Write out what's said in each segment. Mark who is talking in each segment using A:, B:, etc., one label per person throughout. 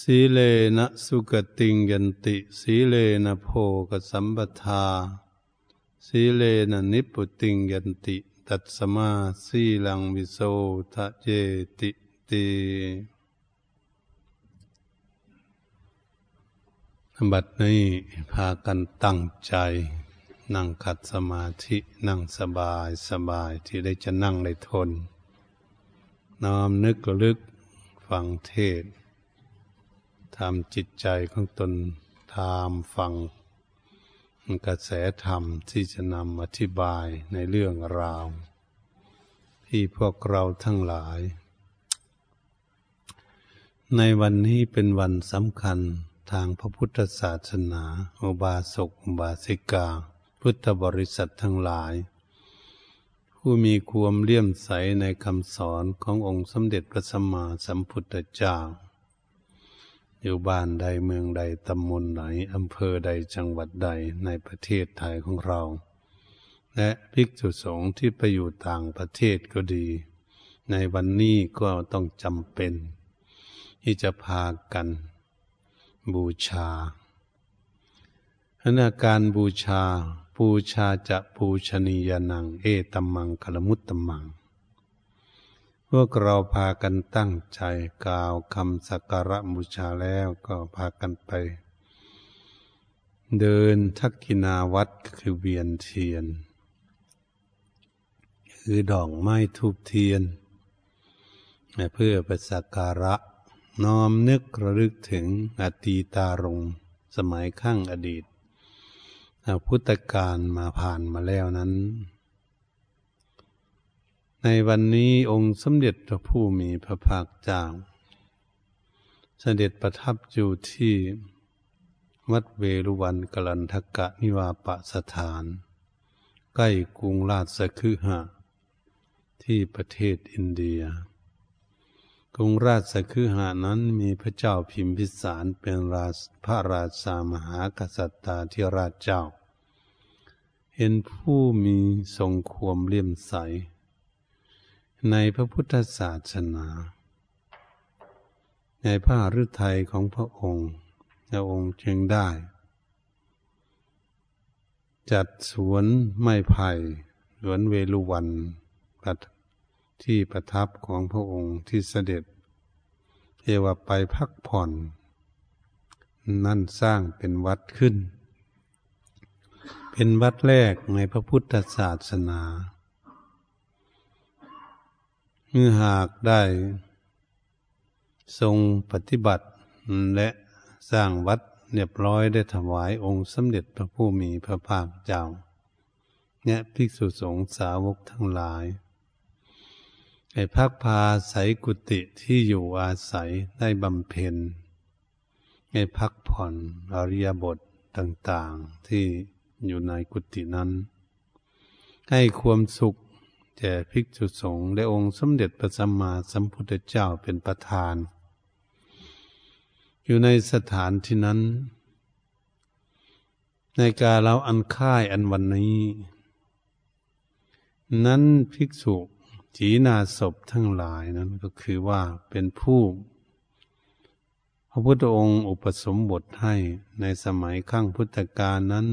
A: สีเลนะสุกติงยันติ สีเลนะโพกสัมปทา สีเลนะนิพุติงยันติ ตัตสมาสีลังวิโสทะเจติติบัดนี้พากันตั้งใจ นั่งขัดสมาธินั่งสบายสบายที่ได้จะนั่งได้ทน น้อมนึกลึกฟังเทศ ทำจิตใจของตนตามฟัง กระแสธรรมที่จะนำอธิบายในเรื่องราว ที่พวกเราทั้งหลาย ในวันนี้เป็นวันสำคัญทางพระพุทธศาสนาอุบาสกอุบาสิกา พุทธบริษัททั้งหลาย ผู้มีความเลี่ยมใสในคำสอนขององค์สมเด็จพระสัมมาสัมพุทธเจ้า อยู่บ้านใดเมืองใดตำบลไหนอำเภอใดจังหวัดใดในประเทศไทยของเรา และภิกษุสงฆ์ที่ไปอยู่ต่างประเทศก็ดี ในวันนี้ก็ต้องจำเป็น ที่จะพากัน บูชาขณะการบูชา บูชาจะบูชนียนัง เอตัมมังคลมุตตมัง พวกเราพากันตั้งใจกล่าวคำสักการะบูชาแล้วก็พากันไป เดินทักกินาวัดคือเวียนเทียน คือดอกไม้ทูบเทียน เพื่อไปสักการะน้อมนึกระลึกถึงอตีตารงสมัยข้างอดีตพุทธกาลมาผ่านมาแล้วนั้น ในวันนี้องค์สมเด็จพระผู้มีพระภาคเจ้า เสด็จประทับอยู่ที่วัดเวรุวันกลันทกะนิวาปสถาน ใกล้กรุงราชคือหะที่ประเทศอินเดีย กรุงราชคือหานั้นมีพระเจ้าพิมพิสารเป็นราชพระราชามหากษัตริย์ที่ราชเจ้า เห็นผู้มีทรงความเลี่ยมใส ในพระพุทธศาสนา ในพระฤทัยของพระองค์พระองค์จึงได้ จัดสวนไม้ไผ่สวนเวลุวันที่ประทับของพระองค์ที่เสด็จเอว่าไปพักผ่อน นั่นสร้างเป็นวัดขึ้น เป็นวัดแรกในพระพุทธศาสนา เมื่อหากได้ ทรงปฏิบัติ และสร้างวัดเรียบร้อยได้ถวายองค์สมเด็จพระผู้มีพระภาคเจ้าเนี่ยภิกษุสงฆ์สาวกทั้งหลายให้พักพาใสกุติที่อยู่อาศัยได้บำเพ็ญให้พักผ่อนอริยบทต่าง ๆที่อยู่ในกุตินั้น ให้ความสุข แก่ภิกษุสงฆ์และองค์สมเด็จพระสัมมาสัมพุทธเจ้าเป็นประธาน อยู่ในสถานที่นั้น ในการเราอันค่ายอันวันนี้ นั้นภิกษุจีนาศพทั้งหลายนั้นก็คือว่าเป็นผู้พระพุทธองค์อุปสมบทให้ในสมัยข้างพุทธกาลนั้น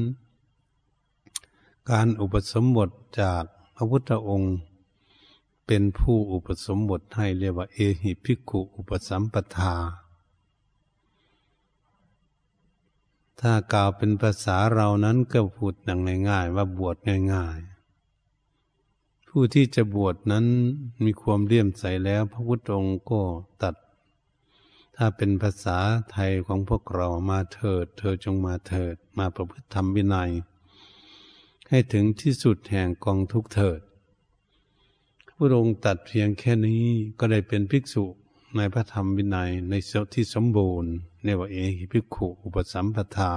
A: การอุปสมบทจาก พระพุทธองค์เป็นผู้อุปสมบทให้เรียกว่า เอหิภิกขุอุปสัมปทา ถ้ากล่าวเป็นภาษาเรานั้นก็พูดอย่างง่ายๆ ว่าบวชง่ายๆ ผู้ที่จะบวชนั้นมีความเลี่ยมใสแล้ว พระพุทธองค์ก็ตัด ถ้าเป็นภาษาไทยของพวกเรามาเถิด เธอจงมาเถิด มาประพฤติธรรมวินัย ให้ถึงที่สุดแห่งกองทุกเถิดพระองค์ตัดเพียงแค่นี้ก็ได้เป็นภิกษุในพระธรรมวินัยในเที่สมบูรณ์เรียกว่าเอหิภิกขุอุปสัมปทา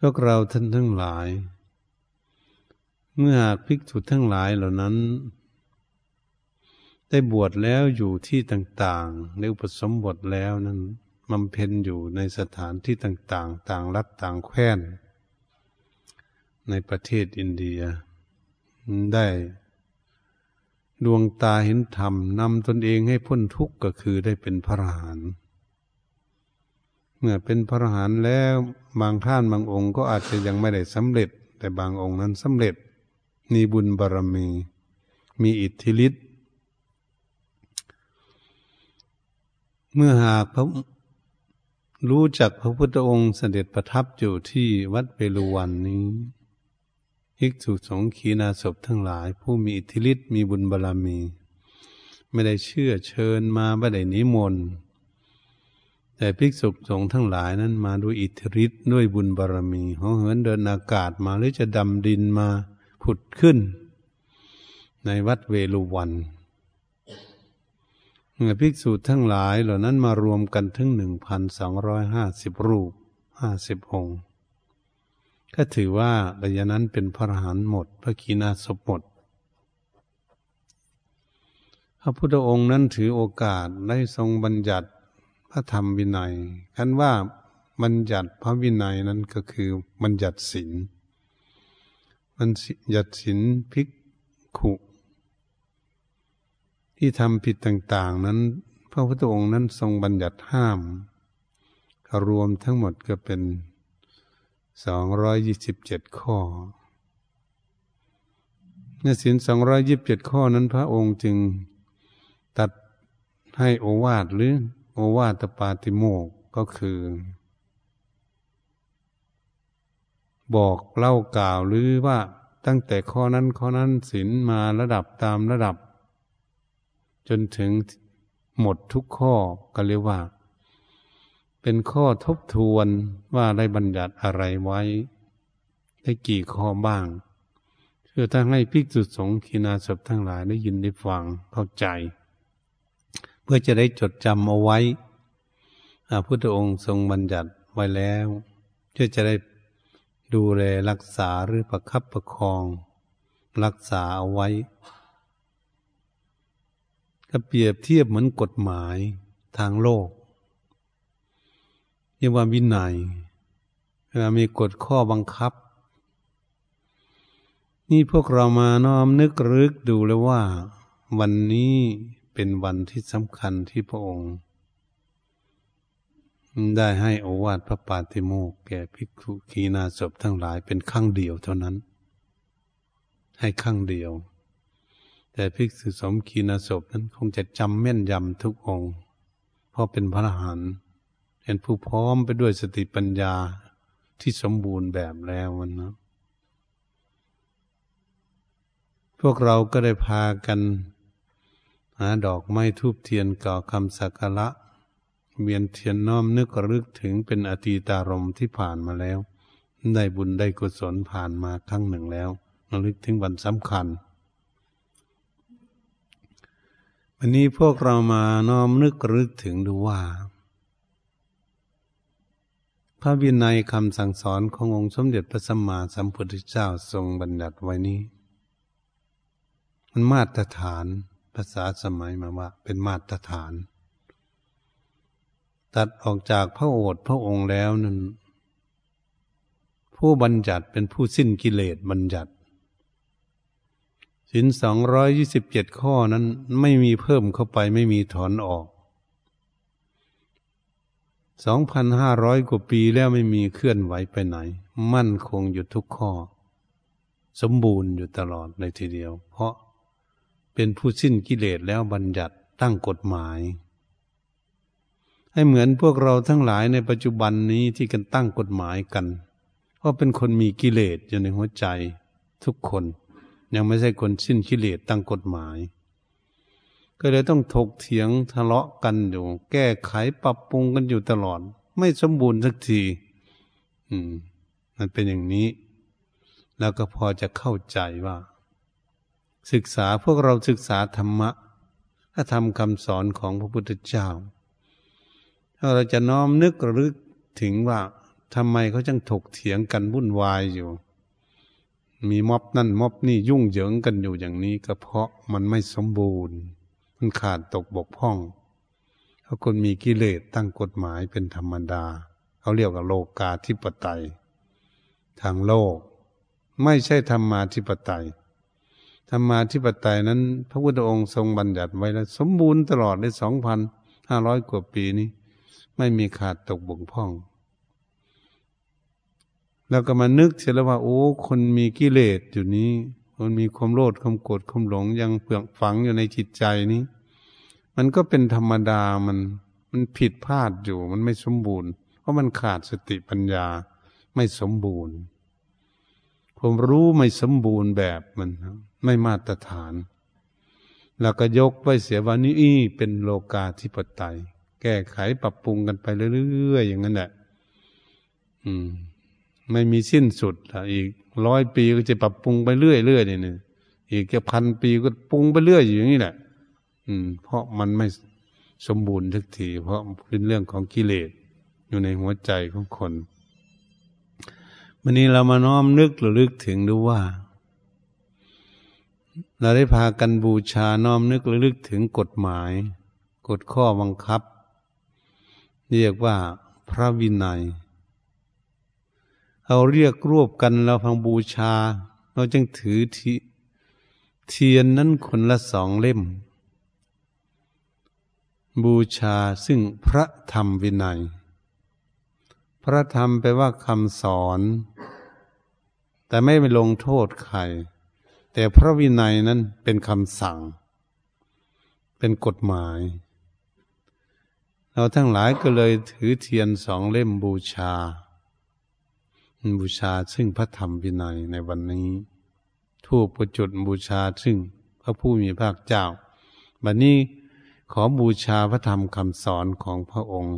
A: วกเราท่านทั้งหลาย เมื่อหากภิกษุทั้งหลายเหล่านั้น ได้บวชแล้วอยู่ที่ต่างๆในอุปสมบทแล้วนั้นบำเพ็ญอยู่ในสถานที่ต่างๆ ต่างรัฐต่างแคว้น ในประเทศอินเดีย ได้ดวงตาเห็นธรรมนำตนเองให้พ้นทุกข์ก็คือได้เป็นพระอรหันต์เมื่อเป็นพระอรหันต์แล้วบางท่านบางองค์ก็อาจจะยังไม่ได้สำเร็จ แต่บางองค์นั้นสำเร็จมีบุญบารมี มีอิทธิฤทธิ์เมื่อหากพระรู้จักพระพุทธองค์เสด็จประทับอยู่ที่วัดเปรุวันนี้ ภิกษุสงฆ์ขีณาศพทั้งหลาย ผู้มีอิทธิฤทธิ์มีบุญบารรมี ไม่ได้เชื่อเชิญมาไม่ได้นิมนต์แต่ภิกษุสงฆ์ทั้งหลายนั้นมาด้วยอิทธิฤทธิ์ด้วยบุญบารรมีเหาเหินเดินอากาศมาหรือจะดำดินมาผุดขึ้น ในวัดเวลุวันเมื่อภิกษุทั้งหลายเหล่านั้นมารวมกันถึงหนึ่งพันสองร้อยห้าสิบรูปห้าสิบองค์ ก็ถือว่าระยะนั้นเป็นพระอรหันต์หมด พระกีนาศพหมด พระพุทธองค์นั้นถือโอกาสได้ทรงบัญญัติพระธรรมวินัยคันว่าบัญญัติพระวินัยนั้นก็คือบัญญัติศีลบัญญัติศีลภิกขุที่ทำผิดต่าง ๆ นั้น พระพุทธองค์นั้นทรงบัญญัติห้ามรวมทั้งหมดก็เป็น สองร้อยยี่สิบเจ็ดข้อในศีลสองร้อยยิบเจ็ดข้อนั้นพระองค์จึงตัดให้โอวาทหรือโอวาทปาติโมกก็คือ บอกเล่ากล่าวหรือว่าตั้งแต่ข้อนั้นข้อนั้นศีลมาระดับตามระดับ จนถึงหมดทุกข้อก็เรียกว่า เป็นข้อทบทวนว่าได้บัญญัติอะไรไว้ ได้กี่ข้อบ้างเพื่อทั้งให้ภิกษุสงฆ์คีนาศพทั้งหลายได้ยินได้ฟังเข้าใจ เพื่อจะได้จดจำเอาไว้พระพุทธองค์ทรงบัญญัติไว้แล้ว เพื่อจะได้ดูแลรักษาหรือประคับประคอง รักษาเอาไว้ก็เปรียบเทียบเหมือนกฎหมายทางโลก รียกว่าวินัยเวลามีกฎข้อบังคับ นี่พวกเรามาน้อมนึกรึกดูแล้วว่า วันนี้เป็นวันที่สำคัญที่พระองค์ ได้ให้อวาทพระปาติโมกแก่ภิกษุขีนาศพทั้งหลายเป็นครั้งเดียวเท่านั้น ให้ครั้งเดียว แต่ภิกษุสมขีนาศพนั้นคงจะจำแม่นยำทุกองค์เพราะเป็นพระอรหันต์ เป็นผู้พร้อมไปด้วยสติปัญญาที่สมบูรณ์แบบแล้ววันนะพวกเราก็ได้พากัน หาดอกไม้ทูบเทียนก่อคำสักการะเวียนเทียนน้อมนึกรึกถึงเป็นอตีตารมที่ผ่านมาแล้ว ได้บุญได้กุศลผ่านมาครั้งหนึ่งแล้วระลึกถึงวันสำคัญ วันนี้พวกเรามาน้อมนึกรึกถึงดูว่า ระวินัยคำสั่งสอนขององค์สมเด็จพระสัมมาสัมพุทธเจ้าทรงบัญญัติไว้นี้ มันมาตรฐานภาษาสมัยมาว่า เป็นมาตรฐาน ตัดออกจากพระโอษฐ์พระองค์แล้วนั้นผู้บัญญัติเป็นผู้สิ้นกิเลสบัญญัติสินสองร้อยยี่สิบเจ็ดข้อนั้นไม่มีเพิ่มเข้าไปไม่มีถอนออก สองพันห้าร้อยกว่าปีแล้วไม่มีเคลื่อนไหวไปไหน มั่นคงอยู่ทุกข้อ สมบูรณ์อยู่ตลอดในทีเดียว เพราะเป็นผู้สิ้นกิเลสแล้วบัญญัติตั้งกฎหมาย ให้เหมือนพวกเราทั้งหลายในปัจจุบันนี้ที่กันตั้งกฎหมายกัน เพราะเป็นคนมีกิเลสอยู่ในหัวใจ ทุกคน ยังไม่ใช่คนสิ้นกิเลสตั้งกฎหมาย ก็เลยต้องถกเถียงทะเลาะกันอยู่ แก้ไขปรับปรุงกันอยู่ตลอด ไม่สมบูรณ์สักที อืม มันเป็นอย่างนี้ แล้วก็พอจะเข้าใจว่า ศึกษาพวกเราศึกษาธรรมะถ้าทำคำสอนของพระพุทธเจ้า ถ้าเราจะน้อมนึกระลึกถึงว่าทำไมเขาจังถกเถียงกันวุ่นวายอยู่ มีม็อบนั่นม็อบนี่ยุ่งเหยิงกันอยู่อย่างนี้ก็เพราะมันไม่สมบูรณ์ มันขาดตกบกพร่องเพราะคนมีกิเลสตั้งกฎหมายเป็นธรรมดาเขาเรียกว่าโลกาธิปไตย ทางโลก ไม่ใช่ธรรมาธิปไตยธรรมาธิปไตยนั้น พระพุทธองค์ทรงบัญญัติไว้แล้ว สมบูรณ์ตลอดในสองพันห้าร้อยกว่าปีนี้ ไม่มีขาดตกบกพร่องแล้วก็มานึกเสียแล้วว่า โอ้ คนมีกิเลสอยู่นี้ คนมีความโลภความโกรธความหลงยังเปลือกฝังอยู่ในจิตใจนี้ มันก็เป็นธรรมดามันมันผิดพลาดอยู่ มันไม่สมบูรณ์ เพราะมันขาดสติปัญญาไม่สมบูรณ์ผมรู้ไม่สมบูรณ์แบบมันไม่มาตรฐาน แล้วก็ยกไว้เสียว่านี่เป็นโลกาธิปไตย แก้ไขปรับปรุงกันไปเรื่อยๆอย่างนั้นแหละอืม ไม่มีสิ้นสุดอีกร้อยปีก็จะปรับปรุงไปเรื่อยเรื่อยเนี่ยอีกแค่พันปีก็ปรุงไปเรื่อยอย่างนี้แหละ อืม เพราะมันไม่สมบูรณ์ทุกที เพราะเป็นเรื่องของกิเลสอยู่ในหัวใจของคนวันนี้เรามาน้อมนึกหรือลึกถึงดูว่า เราได้พากันบูชาน้อมนึกหรือลึกถึงกฎหมาย กฎข้อบังคับ เรียกว่าพระวินัยเราเรียกรวบกันเราพังบูชา เราจึงถือทีเทียนนั้นคนละสองเล่ม บูชาซึ่งพระธรรมวินัย พระธรรมแปลว่าคำสอน แต่ไม่ไปลงโทษใคร แต่พระวินัยนั้นเป็นคำสั่ง เป็นกฎหมาย เราทั้งหลายก็เลยถือเทียนสองเล่มบูชา บูชาซึ่งพระธรรมวินัยในวันนี้ทูปประจุดบูชาซึ่งพระผู้มีพระเจ้า บัดนนี้ ขอบูชาพระธรรมคำสอนของพระองค์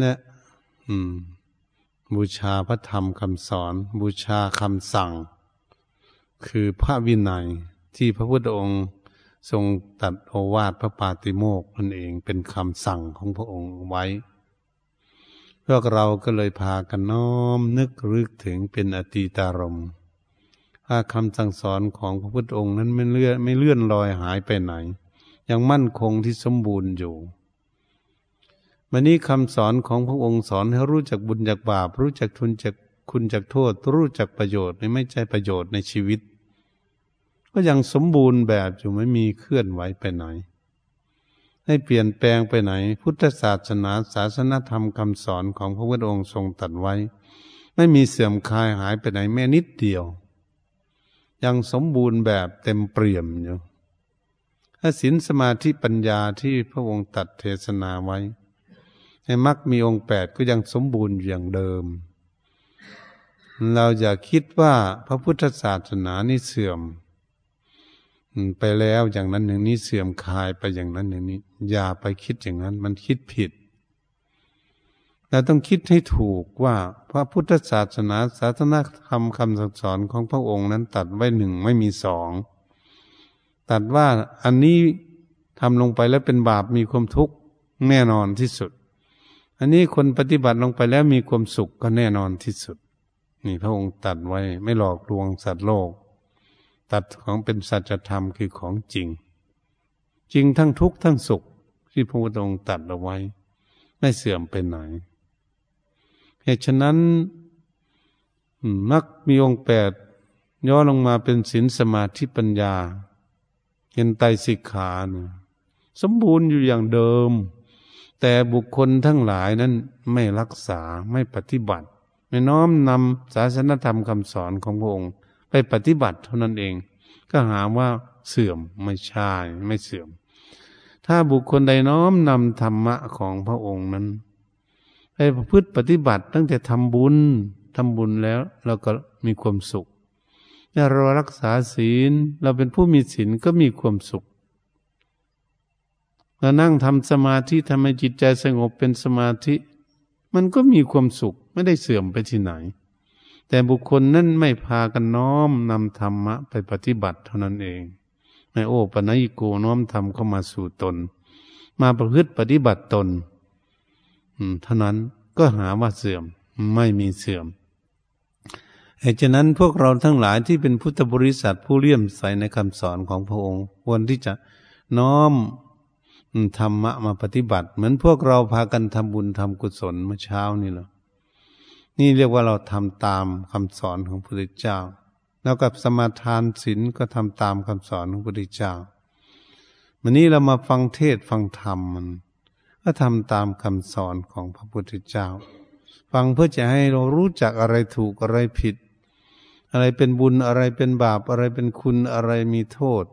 A: และอืมบูชาพระธรรมคำสอน บูชาคำสั่ง คือพระวินัยที่พระพุทธองค์ทรงตัดโอวาทพระปาติโมกนั่นเองเป็นคำสั่งของพระองค์ไว้ พวกเราก็เลยพากันน้อมนึกรึกถึงเป็นอตีตารมถ้าคำสั่งสอนของพระพุทธองค์นั้นไม่เลื่อนไม่เลื่อนลอยหายไปไหน ยังมั่นคงที่สมบูรณ์อยู่วันนี้คำสอนของพระองค์สอนให้รู้จักบุญจากบาป รู้จักทุนจากคุณจากโทษ รู้จักประโยชน์ในไม่ใช่ประโยชน์ในชีวิต ก็ยังสมบูรณ์แบบอยู่ไม่มีเคลื่อนไหวไปไหน ให้เปลี่ยนแปลงไปไหน พุทธศาสนาศาสนธรรมคำสอนของพระพุทธองค์ทรงตัดไว้ ไม่มีเสื่อมคลายหายไปไหนแม้นิดเดียว ยังสมบูรณ์แบบเต็มเปี่ยมอยู่ ถ้าศีลสมาธิปัญญาที่พระองค์ตัดเทศนาไว้ให้มักมีองค์แปดก็ยังสมบูรณ์อย่างเดิม เราอย่าคิดว่าพระพุทธศาสนานี่เสื่อม ไปแล้วอย่างนั้นอย่างนี้เสื่อมคายไปอย่างนั้นอย่างนี้ อย่าไปคิดอย่างนั้น มันคิดผิด เราต้องคิดให้ถูกว่าพระพุทธศาสนาศาสนาธรรมคำสอนของพระองค์นั้นตัดไว้หนึ่งไม่มีสอง ตัดว่าอันนี้ทำลงไปแล้วเป็นบาปมีความทุกข์แน่นอนที่สุด อันนี้คนปฏิบัติลงไปแล้วมีความสุขก็แน่นอนที่สุด นี่พระองค์ตัดไว้ไม่หลอกลวงสัตว์โลก ตัดของเป็นสัจธรรมคือของจริง จริงทั้งทุกข์ทั้งสุข ที่พระพุทธองค์ตัดเอาไว้ ไม่เสื่อมไปไหนเหตุฉะนั้นมักมีองค์แปดย่อลงมาเป็นศีลสมาธิปัญญา เห็นไตสิกขาเนะสมบูรณ์อยู่อย่างเดิม แต่บุคคลทั้งหลายนั้นไม่รักษาไม่ปฏิบัติ ไม่น้อมนำศาสนธรรมคำสอนของพระองค์ ไปปฏิบัติเท่านั้นเอง ก็หาว่าเสื่อมไม่ใช่ไม่เสื่อม ถ้าบุคคลใดน้อมนำธรรมะของพระองค์นั้นไปประพฤติปฏิบัติตั้งแต่ทำบุญทำบุญแล้วเราก็มีความสุข เรารักษาศีล เราเป็นผู้มีศีลก็มีความสุขเรานั่งทำสมาธิทำให้จิตใจสงบเป็นสมาธิ มันก็มีความสุขไม่ได้เสื่อมไปที่ไหน แต่บุคคลนั้นไม่พากันน้อมนำธรรมะไปปฏิบัติเท่านั้นเองในโอปนัยโกน้อมธรรมเข้ามาสู่ตน มาประพฤติปฏิบัติตนเท่านั้นก็หาว่าเสื่อมไม่มีเสื่อม ฉะนั้นพวกเราทั้งหลายที่เป็นพุทธบริษัทผู้เลี่ยมใสในคำสอนของพระองค์ควรที่จะน้อมธรรมะมาปฏิบัติ เหมือนพวกเราพากันทำบุญทำกุศลเมื่อเช้านี่แหละนี่เรียกว่าเราทำตามคำสอนของพระพุทธเจ้า แล้วกับสมาทานศีลก็ทำตามคำสอนของพระพุทธเจ้าวันนี้เรามาฟังเทศฟังธรรมมัน ก็ทำตามคำสอนของพระพุทธเจ้า ฟังเพื่อจะให้เรารู้จักอะไรถูกอะไรผิด อะไรเป็นบุญอะไรเป็นบาปอะไรเป็นคุณอะไรมีโทษ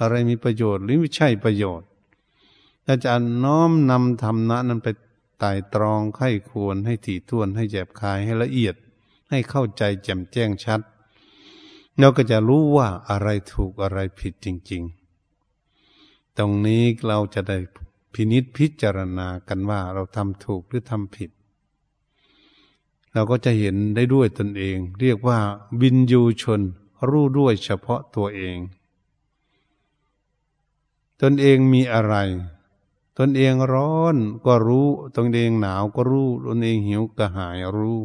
A: อะไรมีประโยชน์หรือไม่ใช่ประโยชน์อาจารย์น้อมนำธรรมะนั้นไปไต่ตรองไข้ควรให้ถี่ถ้วนให้แยบคายให้ละเอียด ให้เข้าใจแจ่มแจ้งชัดเราก็จะรู้ว่าอะไรถูกอะไรผิดจริง ๆ ตรงนี้เราจะได้พินิษพิจารณากันว่าเราทำถูกหรือทำผิด เราก็จะเห็นได้ด้วยตนเอง เรียกว่าบินยูชน รู้ด้วยเฉพาะตัวเอง ตนเองมีอะไร ตนเองร้อนก็รู้ ตนเองหนาวก็รู้ ตนเองหิวกระหายรู้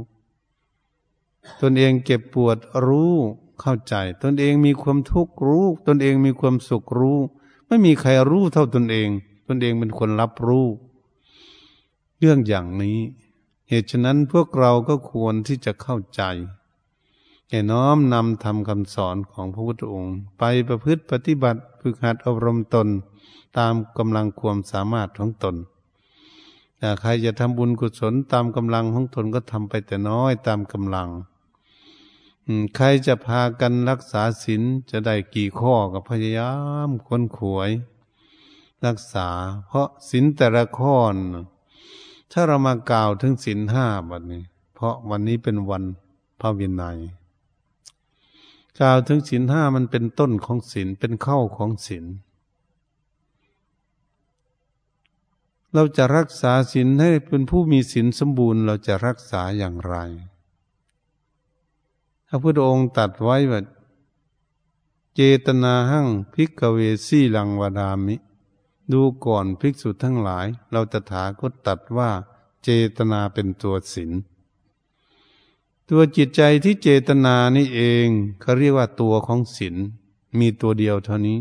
A: ตนเองเก็บปวดรู้เข้าใจ ตนเองมีความทุกข์รู้ ตนเองมีความสุขรู้ ไม่มีใครรู้เท่าตนเอง ตนเองเป็นคนรับรู้ เรื่องอย่างนี้ เหตุฉะนั้นพวกเราก็ควรที่จะเข้าใจแก่น้อมนำทำคำสอนของพระพุทธองค์ ไปประพฤติปฏิบัติฝึกหัดอบรมตน ตามกำลังความสามารถของตนแต่ใครจะทำบุญกุศลตามกำลังของตนก็ทำไปแต่น้อยตามกำลังใครจะพากันรักษาศีลจะได้กี่ข้อก็พยายามค้นขวย รักษา เพราะศีลแต่ละข้อ ถ้าเรามากล่าวถึงศีลห้าวันนี้ เพราะวันนี้เป็นวันพระวินัย กล่าวถึงศีลห้ามันเป็นต้นของศีลเป็นเข้าของศีลเราจะรักษาศีลให้เป็นผู้มีศีลสมบูรณ์ เราจะรักษาอย่างไรพระพุทธองค์ตัดไว้ว่าเจตนาหั่งพิกเวสีลังวดามิ ดูก่อนภิกษุทั้งหลาย เราจะถาก็ตัดว่า เจตนาเป็นตัวศีลตัวจิตใจที่เจตนานี่เองเขาเรียกว่าตัวของศีลมีตัวเดียวเท่านี้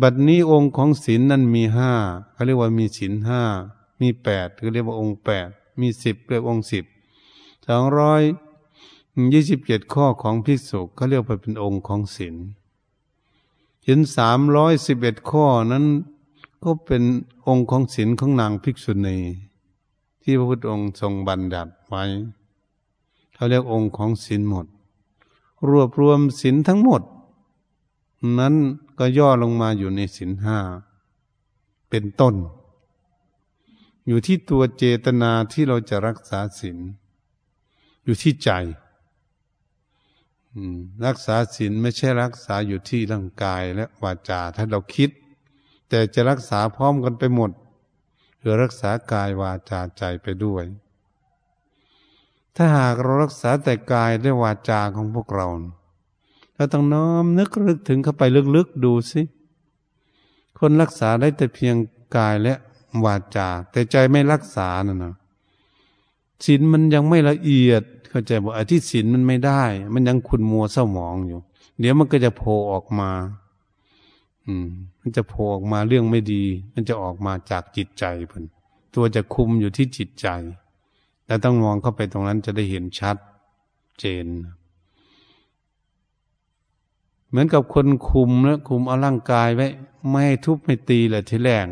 A: บัดนี้องค์ของศีลนั้นมีห้าเขาเรียกว่ามีศีลห้ามีแปดเขาเรียกว่าองค์แปดมีสิบเรียกองค์สิบสองร้อยยี่สิบเจ็ดข้อของภิกษุเขาเรียกว่าเป็นองค์ของศีล ศีลสามร้อยสิบเอ็ดข้อนั้นก็เป็นองค์ของศีลของนางภิกษุณี ที่พระพุทธองค์ทรงบัญญัติไว้เขาเรียกองค์ของศีลหมด รวบรวมศีลทั้งหมด นั้นก็ย่อลงมาอยู่ในสินห้าเป็นต้น อยู่ที่ตัวเจตนาที่เราจะรักษาศีลอยู่ที่ใจ รักษาศีลไม่ใช่รักษาอยู่ที่ร่างกายและวาจาถ้าเราคิด แต่จะรักษาพร้อมกันไปหมดหรือรักษากายวาจาใจไปด้วย ถ้าหากเรารักษาแต่กายและวาจาของพวกเราเราต้องน้อมนึกลึกถึงเข้าไปลึกๆดูสิคนรักษาได้แต่เพียงกายและวาจา แต่ใจไม่รักษานะนะศีลมันยังไม่ละเอียด เข้าใจบอกอที่ศีลมันไม่ได้ มันยังขุนมัวเศร้าหมองอยู่ เดี๋ยวมันก็จะโผล่ออกมา อืม มันจะโผล่ออกมาเรื่องไม่ดี มันจะออกมาจากจิตใจเพิ่นตัวจะคุมอยู่ที่จิตใจแต่ต้องมองเข้าไปตรงนั้นจะได้เห็นชัด เจน เหมือนกับคนคุมแล้วคุมเอาร่างกายไว้ ไม่ให้ทุบไม่ตีเลยทีแรก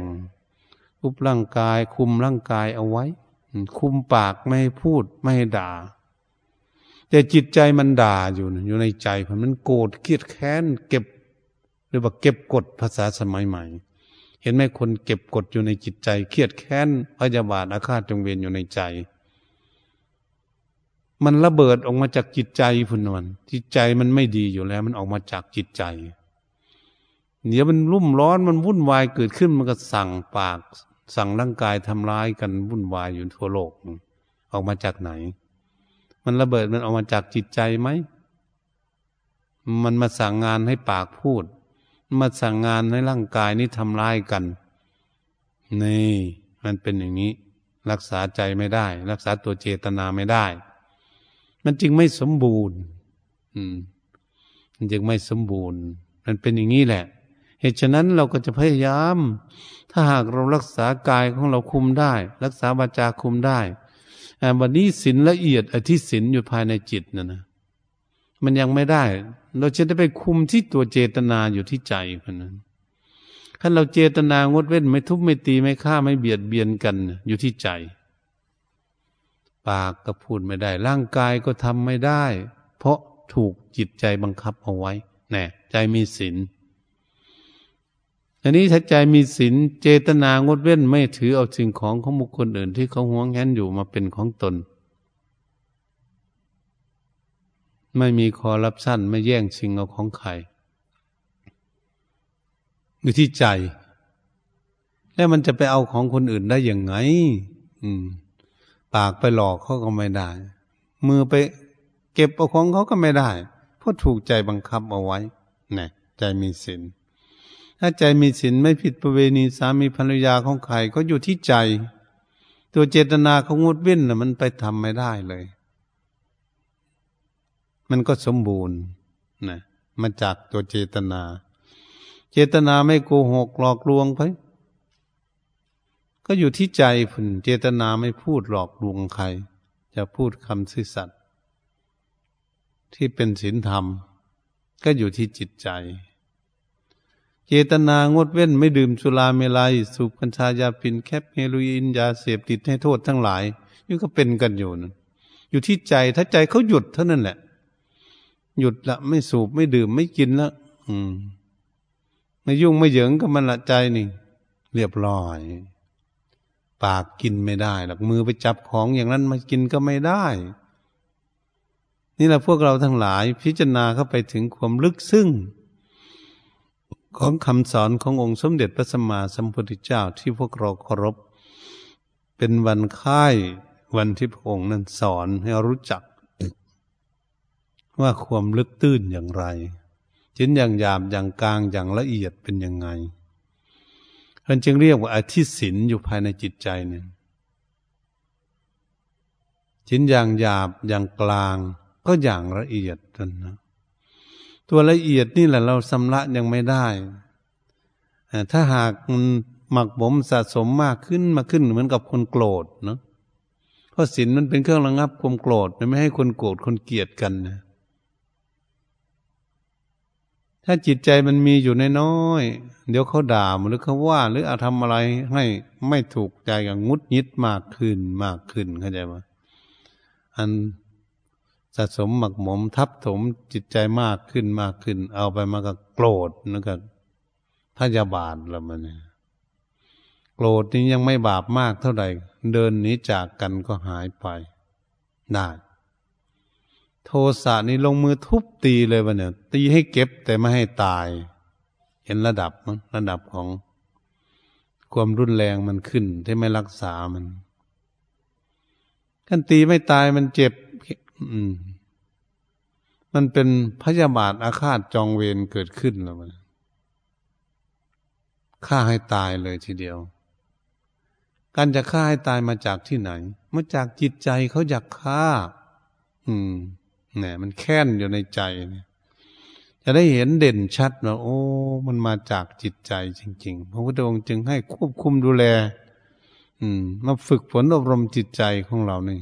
A: ทุบร่างกาย คุมร่างกายเอาไว้ คุมปากไม่ให้พูดไม่ให้ด่า แต่จิตใจมันด่าอยู่อยู่ในใจมันโกรธเครียดแค้นเก็บหรือว่าเก็บกดภาษาสมัยใหม่ เห็นไหมคนเก็บกดอยู่ในจิตใจ เครียดแค้นพยาบาทอาฆาตจงเวียนอยู่ในใจ มันระเบิดออกมาจากจิตใจพุนวันจิตใจมันไม่ดีอยู่แล้ว มันออกมาจากจิตใจเดี๋ยวมันรุ่มร้อนมันวุ่นวายเกิดขึ้นมันก็สั่งปาก สั่งร่างกายทำร้ายกันวุ่นวายอยู่ทั่วโลก ออกมาจากไหน มันระเบิดมันออกมาจากจิตใจไหม มันมาสั่งงานให้ปากพูด มาสั่งงานให้ร่างกายนี้ทำร้ายกัน นี่ มันเป็นอย่างนี้ รักษาใจไม่ได้ รักษาตัวเจตนาไม่ได้ มันจึงไม่สมบูรณ์ อืม มันจึงไม่สมบูรณ์ มันเป็นอย่างนี้แหละเหตุฉะนั้นเราก็จะพยายาม ถ้าหากเรารักษากายของเราคุมได้ รักษาวาจาคุมได้ วันนี้ศีลละเอียดอธิศีลอยู่ภายในจิตนะนะมันยังไม่ได้ เราจะได้ไปคุมที่ตัวเจตนาอยู่ที่ใจคนนั้นถ้าเราเจตนางดเว้นไม่ทุบไม่ตีไม่ฆ่าไม่เบียดเบียนกันอยู่ที่ใจ ปากก็พูดไม่ได้ ร่างกายก็ทำไม่ได้ เพราะถูกจิตใจบังคับเอาไว้แน่ใจมีศีล อันนี้ถ้าใจมีศีลเจตนางดเว้นไม่ถือเอาสิ่งของของบุคคลอื่นที่เขาหวงแหนอยู่มาเป็นของตน ไม่มีคอรับสั้นไม่แย่งชิงเอาของใครอยู่ที่ใจ แล้วมันจะไปเอาของคนอื่นได้อย่างไง อืม ปากไปหลอกเขาก็ไม่ได้ มือไปเก็บเอาของเขาก็ไม่ได้ เพราะถูกใจบังคับเอาไว้นี่ใจมีศีล ถ้าใจมีศีลไม่ผิดประเวณีสามีภรรยาของใครก็อยู่ที่ใจ ตัวเจตนาเขางดเว้นนะมันไปทำไม่ได้เลย มันก็สมบูรณ์นะมาจากตัวเจตนา เจตนาไม่โกหกหลอกลวงไปก็อยู่ที่ใจผุนเจตนาไม่พูดหลอกลวงใคร จะพูดคำซื่อสัตย์ที่เป็นศีลธรรม ก็อยู่ที่จิตใจ เจตนางดเว้นไม่ดื่มสุราเมลัย สูบกัญชายาปินแคปเฮโรอีนยาเสพติดให้โทษทั้งหลายนี่ก็เป็นกันอยู่นะอยู่ที่ใจถ้าใจเขาหยุดเท่านั้นแหละ หยุดละไม่สูบไม่ดื่มไม่กินละอืมไม่ยุ่งไม่เหยิงกับมันละใจนี่ เรียบร้อย ปากกินไม่ได้หรอกมือไปจับของอย่างนั้นมากินก็ไม่ได้ นี่แหละพวกเราทั้งหลาย พิจารณาเข้าไปถึงความลึกซึ้ง ของคำสอนขององค์สมเด็จพระสัมมาสัมพุทธเจ้าที่พวกเราเคารพ เป็นวันค่ายวันที่พระองค์นั้นสอนให้รู้จัก ว่าความลึกตื้นอย่างไรชิ้นอย่างหยาบอย่างกลางอย่างละเอียดเป็นยังไงท่านจึงเรียกว่าอธิศินอยู่ภายในจิตใจเนี่ยชิ้นอย่างหยาบอย่างกลางก็อย่างละเอียดกันนะ ตัวละเอียดนี่แหละเราสำละยังไม่ได้ ถ้าหากมันหมักบ่มสะสมมากขึ้นมาขึ้นเหมือนกับคนโกรธเนาะเพราะศีลมันเป็นเครื่องระงับความโกรธมันไม่ให้คนโกรธคนเกลียดกันนะถ้าจิตใจมันมีอยู่ในน้อยเดี๋ยวเขาด่าหรือเขาว่า หรืออาทำอะไรให้ไม่ถูกใจกับงุดยิดมากขึ้นมากขึ้นเข้าใจไหมอันะสมหมักหมมทับถมจิตใจมากขึ้นมากขึ้น เอาไปมาก็โกรธแล้วก็พยาบาทแล้วมันเนี่ยโกรธนี่ยังไม่บาปมากเท่าไหร่เดินหนีจากกันก็หายไป ได้ โทสะนี่ลงมือทุบตีเลยวะเนี่ยตีให้เก็บแต่ไม่ให้ตาย เห็นระดับมั้งระดับของ ความรุนแรงมันขึ้นที่ไม่รักษามันกันตีไม่ตายมันเจ็บ อืม มันเป็นพยาบาทอาฆาตจองเวรเกิดขึ้นแล้วมันฆ่าให้ตายเลยทีเดียว การจะฆ่าให้ตายมาจากที่ไหน มาจากจิตใจเขาอยากฆ่า อืมเนี่ยมันแค้นอยู่ในใจเนี่ยจะได้เห็นเด่นชัดว่าโอ้ มันมาจากจิตใจจริง ๆ พระพุทธองค์จึงให้ควบคุมดูแล อืม มาฝึกฝนอบรมจิตใจของเรานี่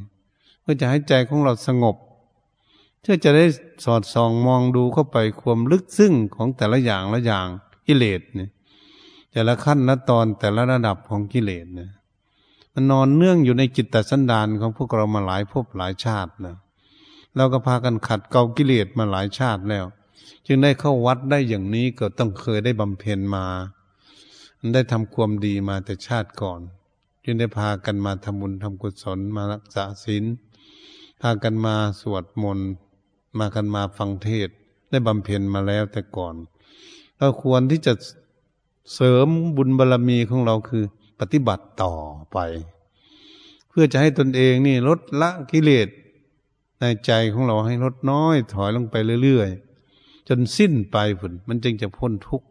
A: เพื่อจะให้ใจของเราสงบ เพื่อจะได้สอดส่องมองดูเข้าไปความลึกซึ้งของแต่ละอย่างละอย่างกิเลสเนี่ยแต่ละขั้นละตอนแต่ละระดับของกิเลสเนี่ยมันนอนเนื่องอยู่ในจิตตสันดานของพวกเรามาหลายภพหลายชาติแล้วเราก็พากันขัดเกากิเลสมาหลายชาติแล้ว จึงได้เข้าวัดได้อย่างนี้ก็ต้องเคยได้บำเพ็ญมาได้ทำความดีมาแต่ชาติก่อน จึงได้พากันมาทำบุญทำกุศลมารักษาศีลพากันมาสวดมนต์ มากันมาฟังเทศ ได้บำเพ็ญมาแล้วแต่ก่อน เราควรที่จะเสริมบุญบารรมีของเราคือปฏิบัติต่อไป เพื่อจะให้ตนเองนี่ลดละกิเลสในใจของเราให้ลดน้อยถอยลงไปเรื่อยๆ จนสิ้นไปผลมันจึงจะพ้นทุกข์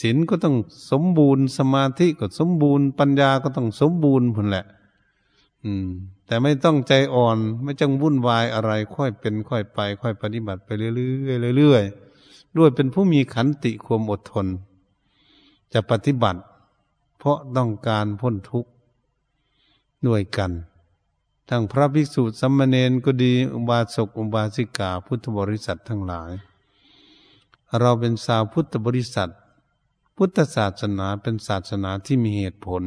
A: ศีลก็ต้องสมบูรณ์สมาธิก็สมบูรณ์ปัญญาก็ต้องสมบูรณ์พุ่นแหละ อืม แต่ไม่ต้องใจอ่อนไม่จังวุ่นวายอะไร ค่อยเป็น ค่อยไป ค่อยปฏิบัติไปเรื่อยๆเรื่อยๆด้วยเป็นผู้มีขันติความอดทน จะปฏิบัติ เพราะต้องการพ้นทุกข์ด้วยกันทั้งพระภิกษุสัมมาเนนก็ดีอุบาสกอุบาสิกาพุทธบริษัททั้งหลาย เราเป็นสาวพุทธบริษัท พุทธศาสนาเป็นศาสนาที่มีเหตุผล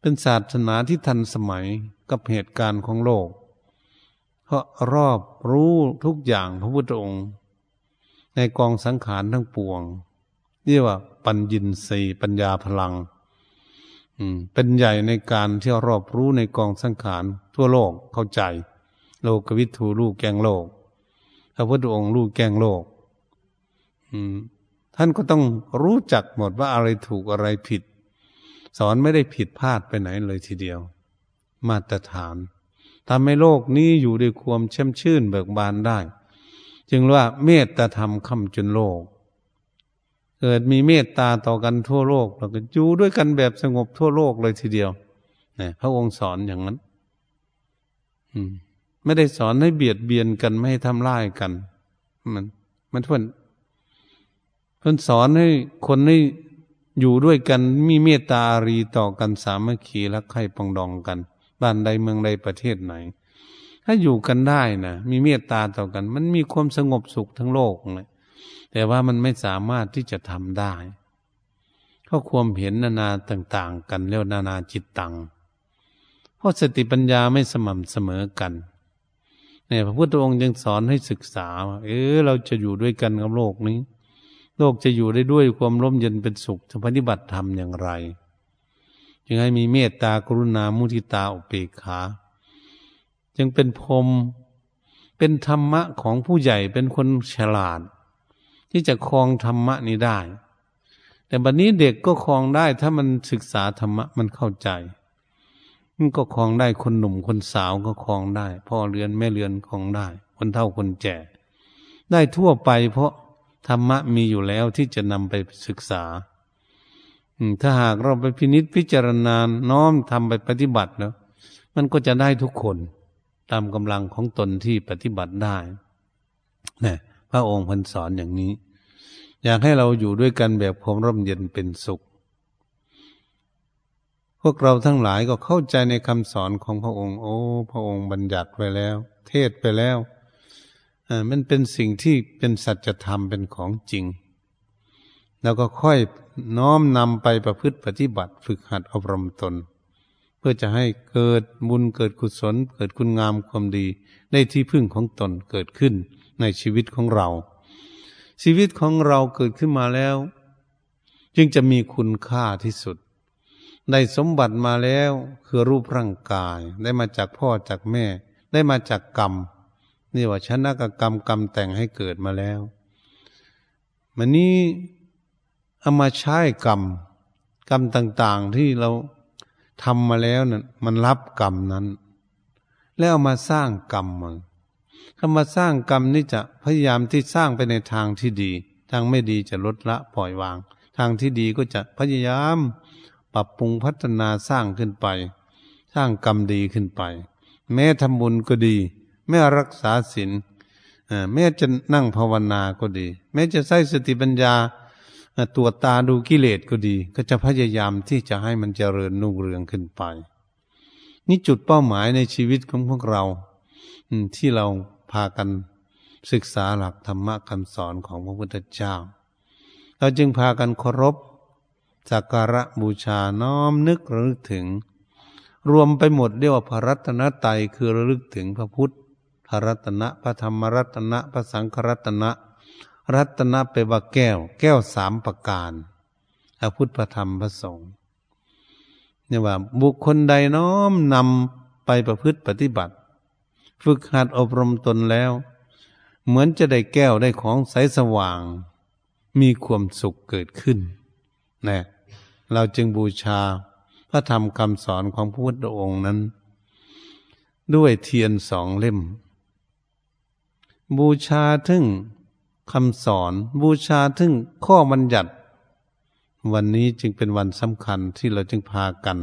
A: เป็นศาสนาที่ทันสมัย กับเหตุการณ์ของโลก เพราะรอบรู้ทุกอย่างพระพุทธองค์ ในกองสังขารทั้งปวงเรียกว่าปัญญินสีปัญญาพลังเป็นใหญ่ในการที่รอบรู้ในกองสังขารทั่วโลกเข้าใจ โลกวิถูลูกแกงโลกพระพุทธองค์ลูกแกงโลกท่านก็ต้องรู้จักหมดว่าอะไรถูกอะไรผิด สอนไม่ได้ผิดพลาดไปไหนเลยทีเดียว มาตรฐานทำให้โลกนี้อยู่ด้วยความเช่มชื่นเบิกบานได้ จึงว่าเมตตาธรรมคำจนโลก เกิดมีเมตตาต่อกันทั่วโลกเราก็อยู่ด้วยกันแบบสงบทั่วโลกเลยทีเดียวนี่พระองค์สอนอย่างนั้น อืมไม่ได้สอนให้เบียดเบียนกันไม่ให้ทำร้ายกัน มัน มันทวนเพิ่นสอนให้คนให้อยู่ด้วยกันมีเมตตารีต่อกันสามัคคีรักใคร่ปองดองกัน บ้านใดเมืองใดประเทศไหน ถ้าอยู่กันได้นะมีเมตตาต่อกัน มันมีความสงบสุขทั้งโลกเลยแต่ว่ามันไม่สามารถที่จะทำได้เขาความเห็นนานาต่าง ๆ กันแล้วนานาจิตตังเพราะสติปัญญาไม่สม่ำเสมอกันเนี่ยพระพุทธองค์ยังสอนให้ศึกษา เออเราจะอยู่ด้วยกันกับโลกนี้ โลกจะอยู่ได้ด้วยความร่มเย็นเป็นสุขจะปฏิบัติธรรมอย่างไร จึงให้มีเมตตากรุณามุทิตาอุเบกขา จึงเป็นพรมเป็นธรรมะของผู้ใหญ่เป็นคนฉลาด ที่จะคลองธรรมะนี้ได้ แต่บัดนนี้เด็กก็คลองได้ถ้ามันศึกษาธรรมะมันเข้าใจ มันก็คลองได้คนหนุ่มคนสาวก็คลองได้ พ่อเรือนแม่เรือนคลองได้ คนเฒ่าคนแก่ได้ทั่วไปเพราะธรรมะมีอยู่แล้วที่จะนำไปศึกษา ถ้าหากเราไปพินิษพิจารณาน้อมทำไปปฏิบัติแล้ว มันก็จะได้ทุกคนตามกำลังของตนที่ปฏิบัติได้นะพระองค์พันสอนอย่างนี้ อยากให้เราอยู่ด้วยกันแบบความร่มเย็นเป็นสุข พวกเราทั้งหลายก็เข้าใจในคำสอนของพระองค์ โอ้ พระองค์บัญญัติไว้แล้ว เทศไปแล้วมันเป็นสิ่งที่เป็นสัจธรรมเป็นของจริง แล้วก็ค่อยน้อมนำไปประพฤติปฏิบัติ ฝึกหัดอบรมตน เพื่อจะให้เกิดบุญเกิดกุศล เกิดคุณงามความดี ในที่พึ่งของตนเกิดขึ้นในชีวิตของเรา ชีวิตของเราเกิดขึ้นมาแล้ว จึงจะมีคุณค่าที่สุด ได้สมบัติมาแล้วคือรูปร่างกาย ได้มาจากพ่อจากแม่ ได้มาจากกรรม นี่ว่าชนะกกรรมกรรมแต่งให้เกิดมาแล้วมันนี้ เอามาใช้กรรม กรรมต่าง ๆที่เราทำมาแล้วนั้นมันรับกรรมนั้น แล้วเอามาสร้างกรรมมันถ้ามาสร้างกรรมนี่จะพยายามที่สร้างไปในทางที่ดี ทางไม่ดีจะลดละปล่อยวาง ทางที่ดีก็จะพยายาม ปรับปรุงพัฒนาสร้างขึ้นไป สร้างกรรมดีขึ้นไป แม้ทำบุญก็ดี แม้รักษาศีลแม้จะนั่งภาวนาก็ดี แม้จะใช้สติปัญญา ตัวตาดูกิเลสก็ดี ก็จะพยายามที่จะให้มันเจริญนุ่งเรืองขึ้นไป นี่จุดเป้าหมายในชีวิตของพวกเราที่เราพากันศึกษาหลักธรรมะคำสอนของพระพุทธเจ้า เราจึงพากันเคารพสักการะบูชาน้อมนึกระลึกถึง รวมไปหมดเรียกว่าพระรัตนตรัยคือระลึกถึงพระพุทธพระรัตนะพระธรรมรัตนะพระสังฆรัตนะ รัตนะไปว่าแก้ว แก้วสามประการพระพุทธพระธรรมพระสงฆ์เนี่ยว่า บุคคลใดน้อมนำไปประพฤติปฏิบัติ ฝึกหัดอบรมตนแล้ว เหมือนจะได้แก้วได้ของใสสว่าง มีความสุขเกิดขึ้นนะเราจึงบูชาพระธรรมคำสอนของพระพุทธองค์นั้น ด้วยเทียนสองเล่ม บูชาถึง คำสอนบูชาถึงข้อบัญญัติ วันนี้จึงเป็นวันสำคัญที่เราจึงพากัน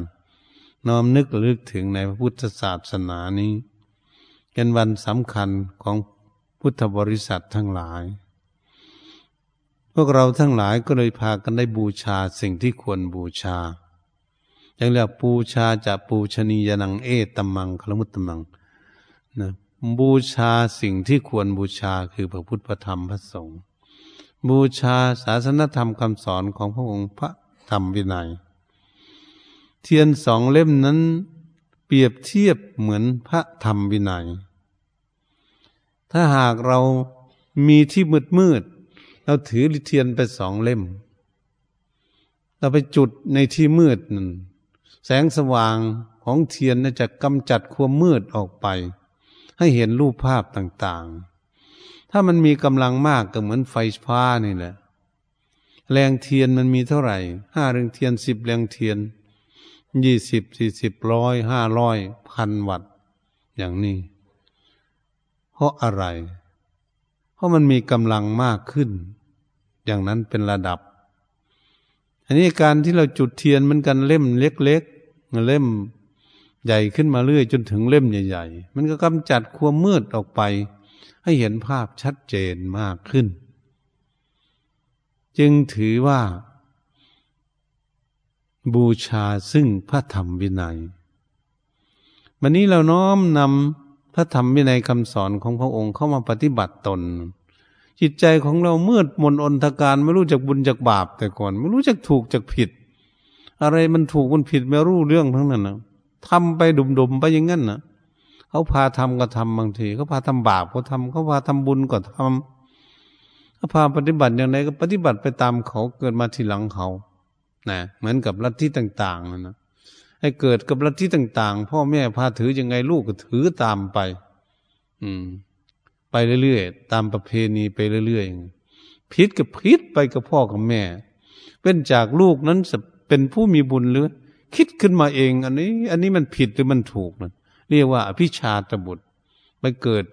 A: น้อมนึกลึกถึงในพระพุทธศาสนานี้ เป็นวันสำคัญของพุทธบริษัททั้งหลาย พวกเราทั้งหลายก็เลยพากันได้บูชาสิ่งที่ควรบูชาอย่างเรียกบูชาจะปูชนียนังเอตมังคลมุตตมังนะ บูชาสิ่งที่ควรบูชาคือพระพุทธพระธรรมพระสงฆ์บูชาศาสนธรรมคำสอนของพระองค์พระธรรมวินัย เทียนสองเล่มนั้น เปรียบเทียบเหมือนพระธรรมวินัย ถ้าหากเรามีที่มืดมืดเราถือเทียนไปสองเล่ม เราไปจุดในที่มืดนั่นแสงสว่างของเทียนจะกำจัดความมืดออกไป ให้เห็นรูปภาพต่างๆ ถ้ามันมีกำลังมากก็เหมือนไฟฟ้านี่แหละ แรงเทียนมันมีเท่าไหร่ห้าแรงเทียนสิบแรงเทียนยี่สิบสี่สิบร้อยห้าร้อยพันวัตต์อย่างนี้ เพราะอะไร เพราะมันมีกำลังมากขึ้น อย่างนั้นเป็นระดับ อันนี้การที่เราจุดเทียนมันกันเล่มเล็กๆเล่ม ใหญ่ขึ้นมาเรื่อยจนถึงเล่มใหญ่ ๆ มันก็กำจัดความมืดออกไป ให้เห็นภาพชัดเจนมากขึ้น จึงถือว่า บูชาซึ่งพระธรรมวินัย วันนี้เราน้อมนำพระธรรมวินัยคำสอนของพระองค์เข้ามาปฏิบัติตน จิตใจของเรามืดมนอนทการไม่รู้จักบุญจากบาปแต่ก่อน ไม่รู้จักถูกจากผิด อะไรมันถูกมันผิดไม่รู้เรื่องทั้งนั้นนะ ทำไปดุมๆไปอย่างนั้นนะเขาพาทำก็ทำบางทีเขาพาทำบาปก็ทำเขาพาทำบุญก็ทำเขาพาปฏิบัติอย่างไรก็ปฏิบัติไปตามเขาเกิดมาทีหลังเขานะเหมือนกับลัทธิต่างๆนะนะให้เกิดกับลัทธิต่าง ๆ พ่อแม่พาถือยังไงลูกก็ถือตามไป อืม ไปเรื่อยๆตามประเพณีไปเรื่อยๆพิษกับพิษไปกับพ่อกับแม่ เป็นจากลูกนั้นจะเป็นผู้มีบุญหรือ คิดขึ้นมาเอง อันนี้ อันนี้มันผิดหรือมันถูกนะเรียกว่าอภิชาตบุตรไปเกิด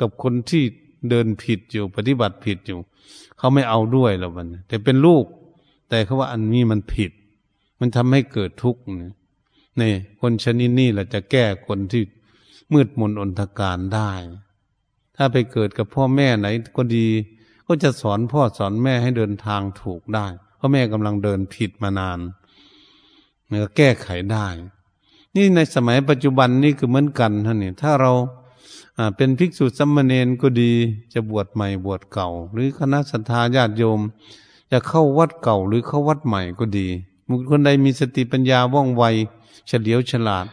A: กับคนที่เดินผิดอยู่ ปฏิบัติผิดอยู่ เขาไม่เอาด้วยแล้วมัน แต่เป็นลูก แต่เขาว่าอันนี้มันผิด มันทำให้เกิดทุกข์เนี่ยคนชนิดนี้แหละจะแก้คนที่มืดมนอนทการได้ ถ้าไปเกิดกับพ่อแม่ไหนก็ดี ก็จะสอนพ่อสอนแม่ให้เดินทางถูกได้พราะแม่กำลังเดินผิดมานาน มันก็แก้ไขได้ นี่ในสมัยปัจจุบันนี่คือเหมือนกันท่านนี่ถ้าเราเป็นภิกษุสัมมาเนนก็ดี จะบวชใหม่บวชเก่า หรือคณะสัตยาญาติโยม จะเข้าวัดเก่าหรือเข้าวัดใหม่ก็ดีบุคคลใดมีสติปัญญาว่องไวเฉลียวฉลาด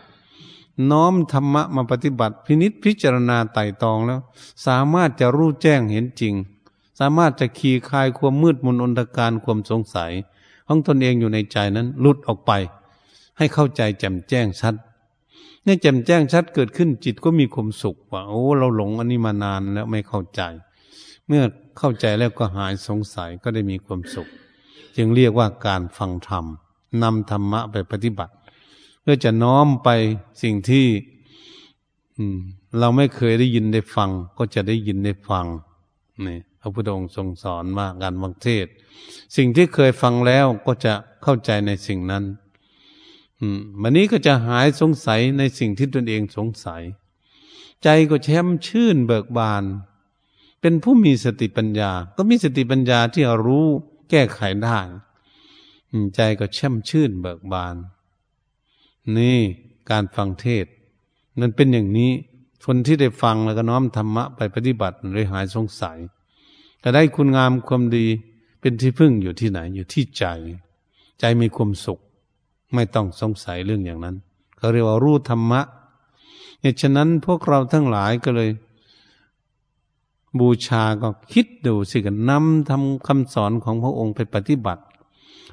A: น้อมธรรมะมาปฏิบัติ พินิษพิจารณาไต่ตองแล้ว สามารถจะรู้แจ้งเห็นจริง สามารถจะขี่คายความมืดมนอนตการความสงสัย ของตนเองอยู่ในใจนั้นลุดออกไป ให้เข้าใจแจ่มแจ้งชัดเนี่ยแจ่มแจ้งชัดเกิดขึ้นจิตก็มีความสุขว่าโอ้เราหลงอันนี้มานานแล้วไม่เข้าใจ เมื่อเข้าใจแล้วก็หายสงสัยก็ได้มีความสุข จึงเรียกว่าการฟังธรรมนำธรรมะไปปฏิบัติ เพื่อจะน้อมไปสิ่งที่เราไม่เคยได้ยินได้ฟัง ก็จะได้ยินได้ฟังนี่พระพุทธองค์ทรงสอนมาการวังเทศ สิ่งที่เคยฟังแล้วก็จะเข้าใจในสิ่งนั้น วันนี้ก็จะหายสงสัยในสิ่งที่ตนเองสงสัย ใจก็แช่มชื่นเบิกบาน เป็นผู้มีสติปัญญา ก็มีสติปัญญาที่รู้แก้ไขได้ใจก็แช่มชื่นเบิกบาน นี่การฟังเทศมันเป็นอย่างนี้ คนที่ได้ฟังแล้วก็น้อมธรรมะไปปฏิบัติเลยหายสงสัยแต่ได้คุณงามความดี เป็นที่พึ่งอยู่ที่ไหน อยู่ที่ใจ ใจมีความสุข ไม่ต้องสงสัยเรื่องอย่างนั้นเขาเรียกว่ารู้ธรรมะเหตุฉะนั้นพวกเราทั้งหลายก็เลย บูชาก็คิดดูสิกันนำทำคำสอนของพระองค์ไปปฏิบัติ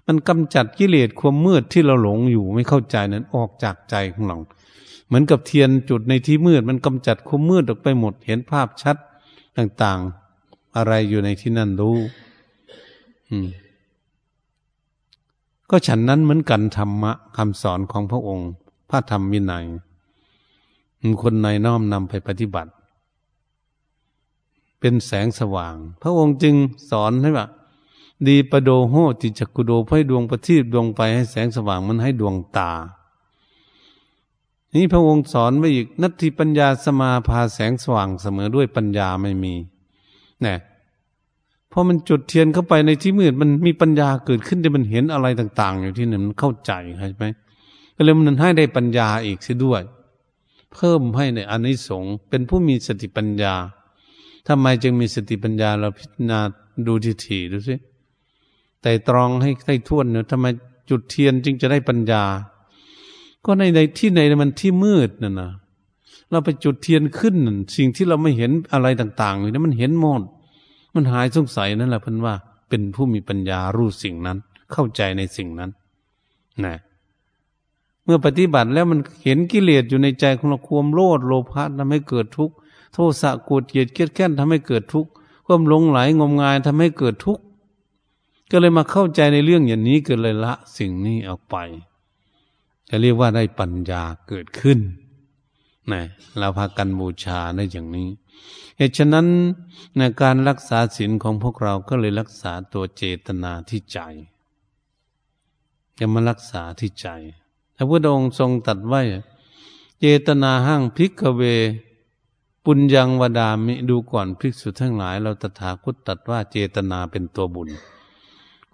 A: มันกำจัดกิเลสความมืดที่เราหลงอยู่ไม่เข้าใจนั้นออกจากใจของเราเหมือนกับเทียนจุดในที่มืด มันกำจัดความมืดออกไปหมดเห็นภาพชัดต่าง ๆ อะไรอยู่ในที่นั่นรู้ ก็ฉันนั้นเหมือนกันธรรมะคำสอนของพระองค์ พระธรรมวินัยคนในน้อมนำไปปฏิบัติ เป็นแสงสว่าง พระองค์จึงสอนให้ว่าดีประโดโหติจักกุโดให้ดวงประทีปดวงไปให้แสงสว่างมันให้ดวงตา นี่พระองค์สอนไว้อีกนัตถิปัญญาสมาพาแสงสว่างเสมอด้วยปัญญาไม่มีเนี่ย พอมันจุดเทียนเข้าไปในที่มืดมันมีปัญญาเกิดขึ้นที่มันเห็นอะไรต่าง ๆ อยู่ที่นั่นมันเข้าใจใช่ไหมก็เลยมันให้ได้ปัญญาอีกเสียด้วย เพิ่มให้ในอนิสงส์เป็นผู้มีสติปัญญาทำไมจึงมีสติปัญญาเราพิจารณาดูทีถีดูสิแต่ตรองให้ได้ท่วนเนอะทำไมจุดเทียนจึงจะได้ปัญญา ก็ในในที่ในมันที่มืดนั่นนะเราไปจุดเทียนขึ้น สิ่งที่เราไม่เห็นอะไรต่างๆอยู่นั้นมันเห็นหมด มันหายสงสัยนั่นแหละเพิ่นว่า เป็นผู้มีปัญญารู้สิ่งนั้น เข้าใจในสิ่งนั้นนะเมื่อปฏิบัติแล้วมันเห็นกิเลสอยู่ในใจของเราความโลดโลภะทำให้เกิดทุกข์โทสะโกรธเกลียดเกลียดแค้นทำให้เกิดทุกข์ความหลงไหลงมงายทำให้เกิดทุกข์ก็เลยมาเข้าใจในเรื่องอย่างนี้เกิดเลยละ สิ่งนี้ออกไป จะเรียกว่าได้ปัญญาเกิดขึ้นนะเราพากันบูชาได้อย่างนี้ เหตุฉะนั้นในการรักษาศีลของพวกเราก็เลยรักษาตัวเจตนาที่ใจจะมารักษาที่ใจพระพุทธองค์ทรงตัดไว้ เจตนาห้างพิกเว ปุญญังวดามิดูก่อนภิกษุทั้งหลาย เราตถาคตตัดว่าเจตนาเป็นตัวบุญ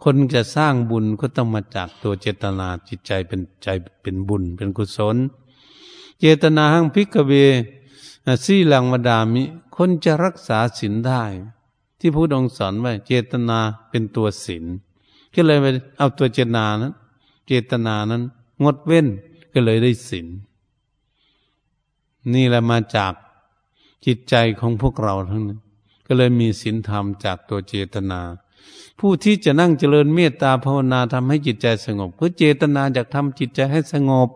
A: คนจะสร้างบุญก็ต้องมาจากตัวเจตนาจิตใจเป็นใจเป็นบุญเป็นกุศล เจตนาห้างพิกเว สีลังวดามิ คนจะรักษาศีลได้ ที่พระองค์สอนไว้เจตนาเป็นตัวศีลก็เลยไปเอาตัวเจตนานั้น เจตนานั้น งดเว้นก็เลยได้ศีลนี่แหละมาจากจิตใจของพวกเราทั้งนั้น ก็เลยมีศีลธรรมจากตัวเจตนา ผู้ที่จะนั่งเจริญเมตตาภาวนาทำให้จิตใจสงบเพื่อเจตนาจากทำจิตใจให้สงบ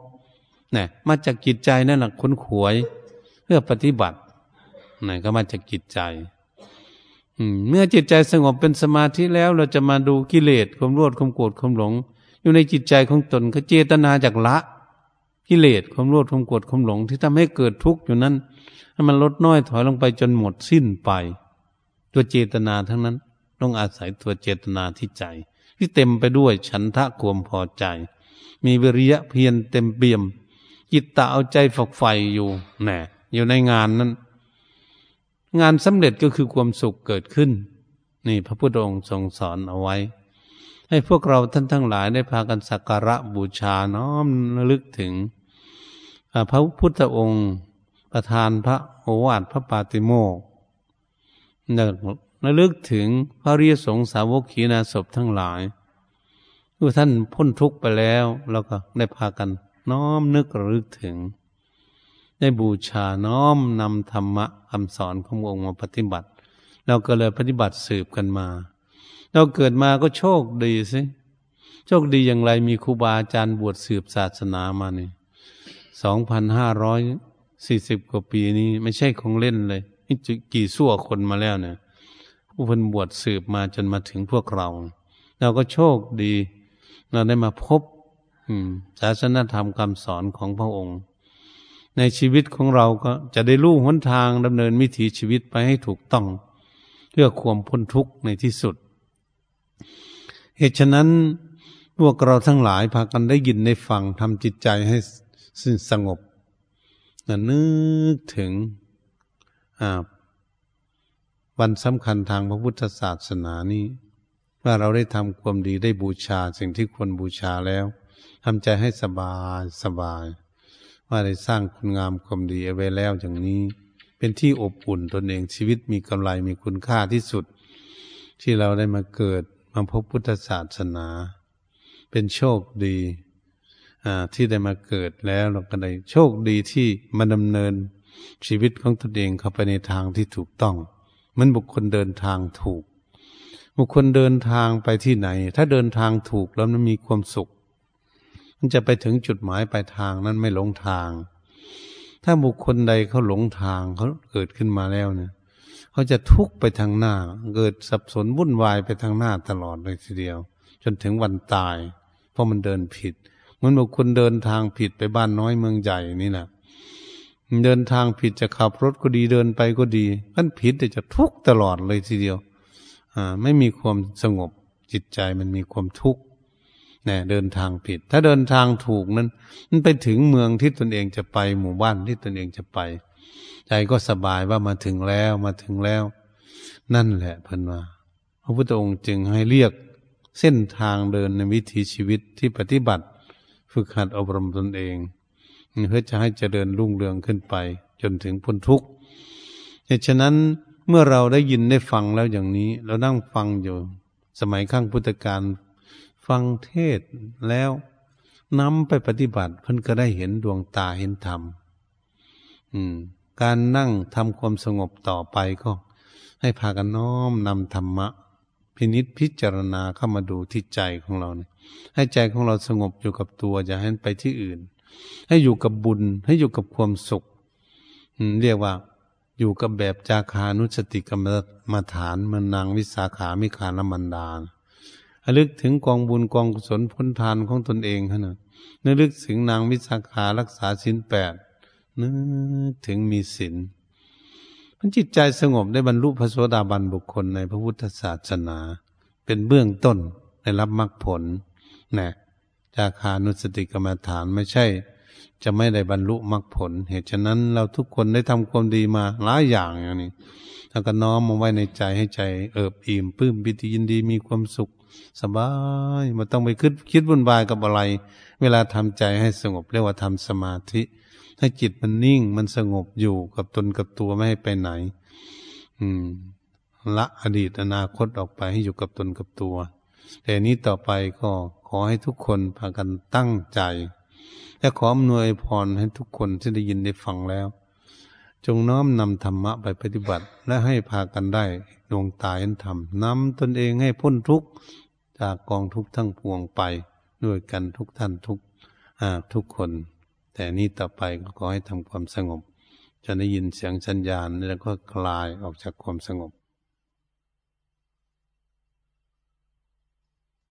A: เนี่ยมาจากจิตใจนั่นแหละคุ้นขวย เพื่อปฏิบัตินี่ก็มาจากจิตใจเมื่อจิตใจสงบเป็นสมาธิแล้ว เราจะมาดูกิเลสความโลภความโกรธความหลง อยู่ในจิตใจของตนก็เจตนาจากละ กิเลสความโลภความโกรธความหลง ที่ทำให้เกิดทุกข์อยู่นั้นให้มันลดน้อยถอยลงไปจนหมดสิ้นไป ตัวเจตนาทั้งนั้น ต้องอาศัยตัวเจตนาที่ใจ ที่เต็มไปด้วยฉันทะความพอใจ มีวิริยะเพียรเต็มเปี่ยมจิตตาเอาใจฝักใฝ่อยู่แน่ อยู่ในงานนั้น งานสำเร็จก็คือความสุขเกิดขึ้น นี่พระพุทธองค์ทรงสอนเอาไว้ ให้พวกเราท่านทั้งหลายได้พากันสักการะบูชาน้อมระลึกถึง พระพุทธองค์ ประธานพระโอวาทพระปาติโมกระลึกถึงพระเรียสงสาวกขีนาศพทั้งหลายผู้ท่านพ้นทุกข์ไปแล้วเราก็ได้พากันน้อมนึกระลึกถึง ได้บูชาน้อมนำธรรมะคำสอนขององค์มาปฏิบัติ เราก็เลยปฏิบัติสืบกันมา เราเกิดมาก็โชคดีสิโชคดีอย่างไรมีครูบาอาจารย์บวชสืบศาสนามาเนี่ยสองพันห้าร้อยสี่สิบกว่าปีนี้ไม่ใช่ของเล่นเลยนี่กี่สั่วคนมาแล้วเนี่ยผู้พันบวชสืบมาจนมาถึงพวกเรา เราก็โชคดี เราได้มาพบศาสนธรรมคำสอนของพระองค์ ในชีวิตของเราก็จะได้รู้หนทางดำเนินวิถีชีวิตไปให้ถูกต้องเพื่อความพ้นทุกข์ในที่สุด เหตุฉะนั้นพวกเราทั้งหลายพากันได้ยินได้ฟังทำจิตใจให้สงบนึกถึงวันสำคัญทางพระพุทธศาสนานี้ว่าเราได้ทำความดีได้บูชาสิ่งที่ควรบูชาแล้วทำใจให้สบายสบาย ว่าได้สร้างคุณงามความดีเอาไว้แล้วอย่างนี้ เป็นที่อบอุ่นตนเองชีวิตมีกำไรมีคุณค่าที่สุด ที่เราได้มาเกิดมาพบพุทธศาสนา เป็นโชคดีที่ได้มาเกิดแล้วเราก็ได้โชคดีที่มาดำเนินชีวิตของตนเองเข้าไปในทางที่ถูกต้อง มันบุคคลเดินทางถูก บุคคลเดินทางไปที่ไหน ถ้าเดินทางถูกแล้วมันมีความสุข มันจะไปถึงจุดหมายปลายทางนั้นไม่หลงทาง ถ้าบุคคลใดเขาหลงทางเขาเกิดขึ้นมาแล้วเนี่ยเขาจะทุกข์ไปทางหน้า เกิดสับสนวุ่นวายไปทางหน้าตลอดเลยทีเดียว จนถึงวันตาย เพราะมันเดินผิดเหมือนบุคคลเดินทางผิดไปบ้านน้อยเมืองใหญ่นี่แหละเดินทางผิดจะขับรถก็ดีเดินไปก็ดีมันผิดแต่จะทุกข์ตลอดเลยทีเดียว อ่า ไม่มีความสงบจิตใจมันมีความทุกข์ เนี่ยเดินทางผิด ถ้าเดินทางถูกนั้น มันไปถึงเมืองที่ตนเองจะไปหมู่บ้านที่ตนเองจะไป ใจก็สบายว่ามาถึงแล้วมาถึงแล้ว นั่นแหละเพิ่นว่าพระพุทธองค์จึงให้เรียกเส้นทางเดินในวิถีชีวิตที่ปฏิบัติ ฝึกหัดอบรมตนเองเพื่อจะให้เจริญรุ่งเรืองขึ้นไป จนถึงพ้นทุกข์เหตุฉะนั้นเมื่อเราได้ยินได้ฟังแล้วอย่างนี้ เรานั่งฟังอยู่ สมัยข้างพุทธกาล ฟังเทศแล้วนำไปปฏิบัติเพิ่นก็ได้เห็นดวงตาเห็นธรรมอืมการนั่งทำความสงบต่อไปก็ ให้พากันน้อมนำธรรมะ พินิษพิจารณาเข้ามาดูที่ใจของเราเนี่ยให้ใจของเราสงบอยู่กับตัวอย่าให้ไปที่อื่น ให้อยู่กับบุญ ให้อยู่กับความสุขเรียกว่า อยู่กับแบบจาคานุสติกรรมมาฐานมันนางวิสาขามิคานมันดา ระลึกถึงกองบุญกองกุศลพ้นทานของตนเองขนาดนึกลึกถึงนางวิสาขารักษาศีลแปดนึกถึงมีศีลมันจิตใจสงบได้บรรลุพระโสดาบันบุคคลในพระพุทธศาสนา เป็นเบื้องต้นในรับมรรคผลนะจาคานุสติกรรมฐานไม่ใช่ จะไม่ได้บรรลุมรรคผล เหตุฉะนั้นเราทุกคนได้ทำความดีมาหลายอย่างอย่างนี้แล้วก็น้อมมาไว้ในใจให้ใจเอิบอิ่มปื้มปิติยินดีมีความสุข สบายมันต้องไปคิดคิดวุ่นวายกับอะไร เวลาทำใจให้สงบเรียกว่าทำสมาธิ ให้จิตมันนิ่งมันสงบอยู่กับตนกับตัวไม่ให้ไปไหน อืม ละอดีตอนาคตออกไปให้อยู่กับตนกับตัว แต่นี้ต่อไปก็ขอให้ทุกคนพากันตั้งใจ และขออำนวยพรให้ทุกคนที่ได้ยินได้ฟังแล้ว จงน้อมนำธรรมะไปปฏิบัติ และให้พากันได้ดวงตาเห็นธรรมนำตนเองให้พ้นทุกข์ จากกองทุกทั้งปวงไปด้วยกันทุกท่านทุกทุกคน แต่นี้ต่อไปก็ขอให้ทำความสงบ จะได้ยินเสียงสัญญาณแล้วก็คลายออกจากความสงบ